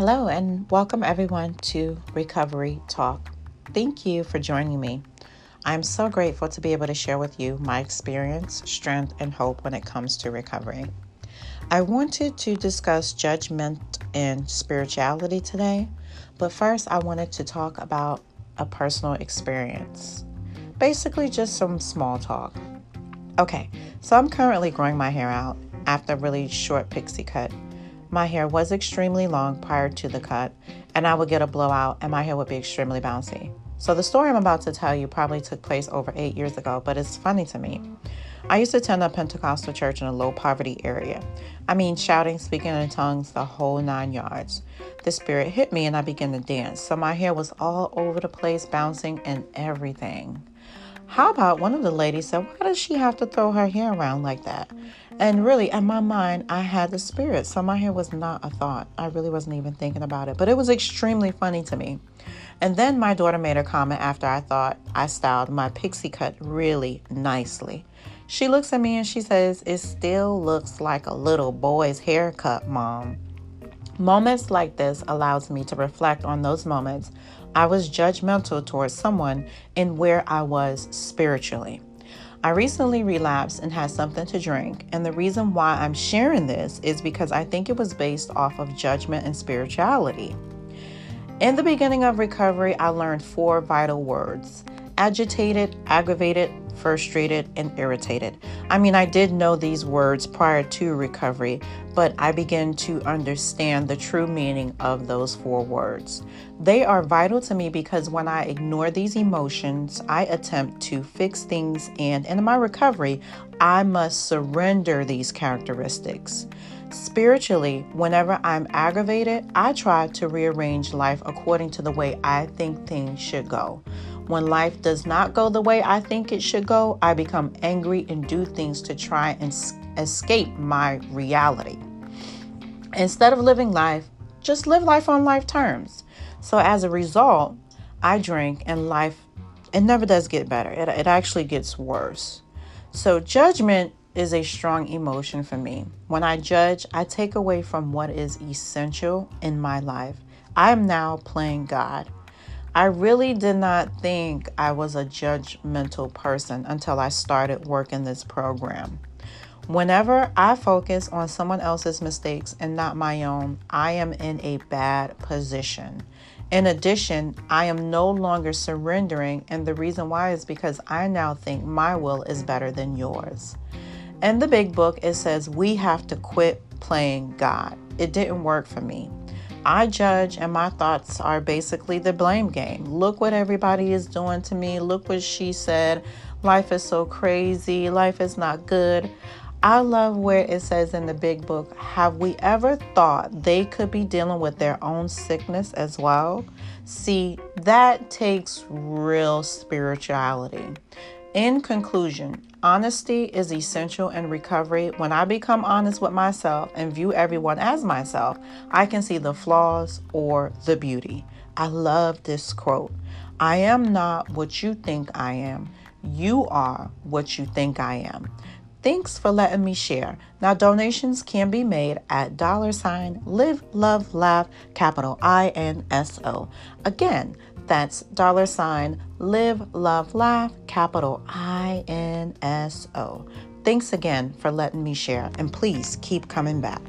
Hello, and welcome everyone to Recovery Talk. Thank you for joining me. I'm so grateful to be able to share with you my experience, strength, and hope when it comes to recovery. I wanted to discuss judgment and spirituality today, but first I wanted to talk about a personal experience. Basically, just some small talk. Okay, so I'm currently growing my hair out after a really short pixie cut my hair was extremely long prior to the cut, and I would get a blowout and my hair would be extremely bouncy. So, the story I'm about to tell you probably took place over eight years ago, but it's funny to me. I used to attend a Pentecostal church in a low poverty area. I mean, shouting, speaking in tongues, the whole nine yards. The spirit hit me and I began to dance, so my hair was all over the place, bouncing and everything. How about one of the ladies said, Why does she have to throw her hair around like that? And really, in my mind, I had the spirit. So my hair was not a thought. I really wasn't even thinking about it. But it was extremely funny to me. And then my daughter made a comment after I thought I styled my pixie cut really nicely. She looks at me and she says, It still looks like a little boy's haircut, mom. Moments like this allows me to reflect on those moments I was judgmental towards someone and where I was spiritually. I recently relapsed and had something to drink, and the reason why I'm sharing this is because I think it was based off of judgment and spirituality. In the beginning of recovery, I learned four vital words agitated, aggravated, frustrated, and irritated. I mean, I did know these words prior to recovery, but I began to understand the true meaning of those four words. They are vital to me because when I ignore these emotions, I attempt to fix things, and in my recovery, I must surrender these characteristics. Spiritually, whenever I'm aggravated, I try to rearrange life according to the way I think things should go. When life does not go the way I think it should go, I become angry and do things to try and escape my reality. Instead of living life, just live life on life terms. So as a result, I drink and life it never does get better. It, it actually gets worse. So judgment is a strong emotion for me. When I judge, I take away from what is essential in my life. I am now playing God. I really did not think I was a judgmental person until I started working this program. Whenever I focus on someone else's mistakes and not my own, I am in a bad position. In addition, I am no longer surrendering, and the reason why is because I now think my will is better than yours. In the big book, it says we have to quit playing God. It didn't work for me. I judge, and my thoughts are basically the blame game. Look what everybody is doing to me. Look what she said. Life is so crazy. Life is not good. I love where it says in the big book Have we ever thought they could be dealing with their own sickness as well? See, that takes real spirituality. In conclusion, honesty is essential in recovery. When I become honest with myself and view everyone as myself, I can see the flaws or the beauty. I love this quote I am not what you think I am. You are what you think I am. Thanks for letting me share. Now, donations can be made at dollar sign live, love, laugh, capital I N S O. Again, that's dollar sign live, love, laugh, capital I N S O. Thanks again for letting me share, and please keep coming back.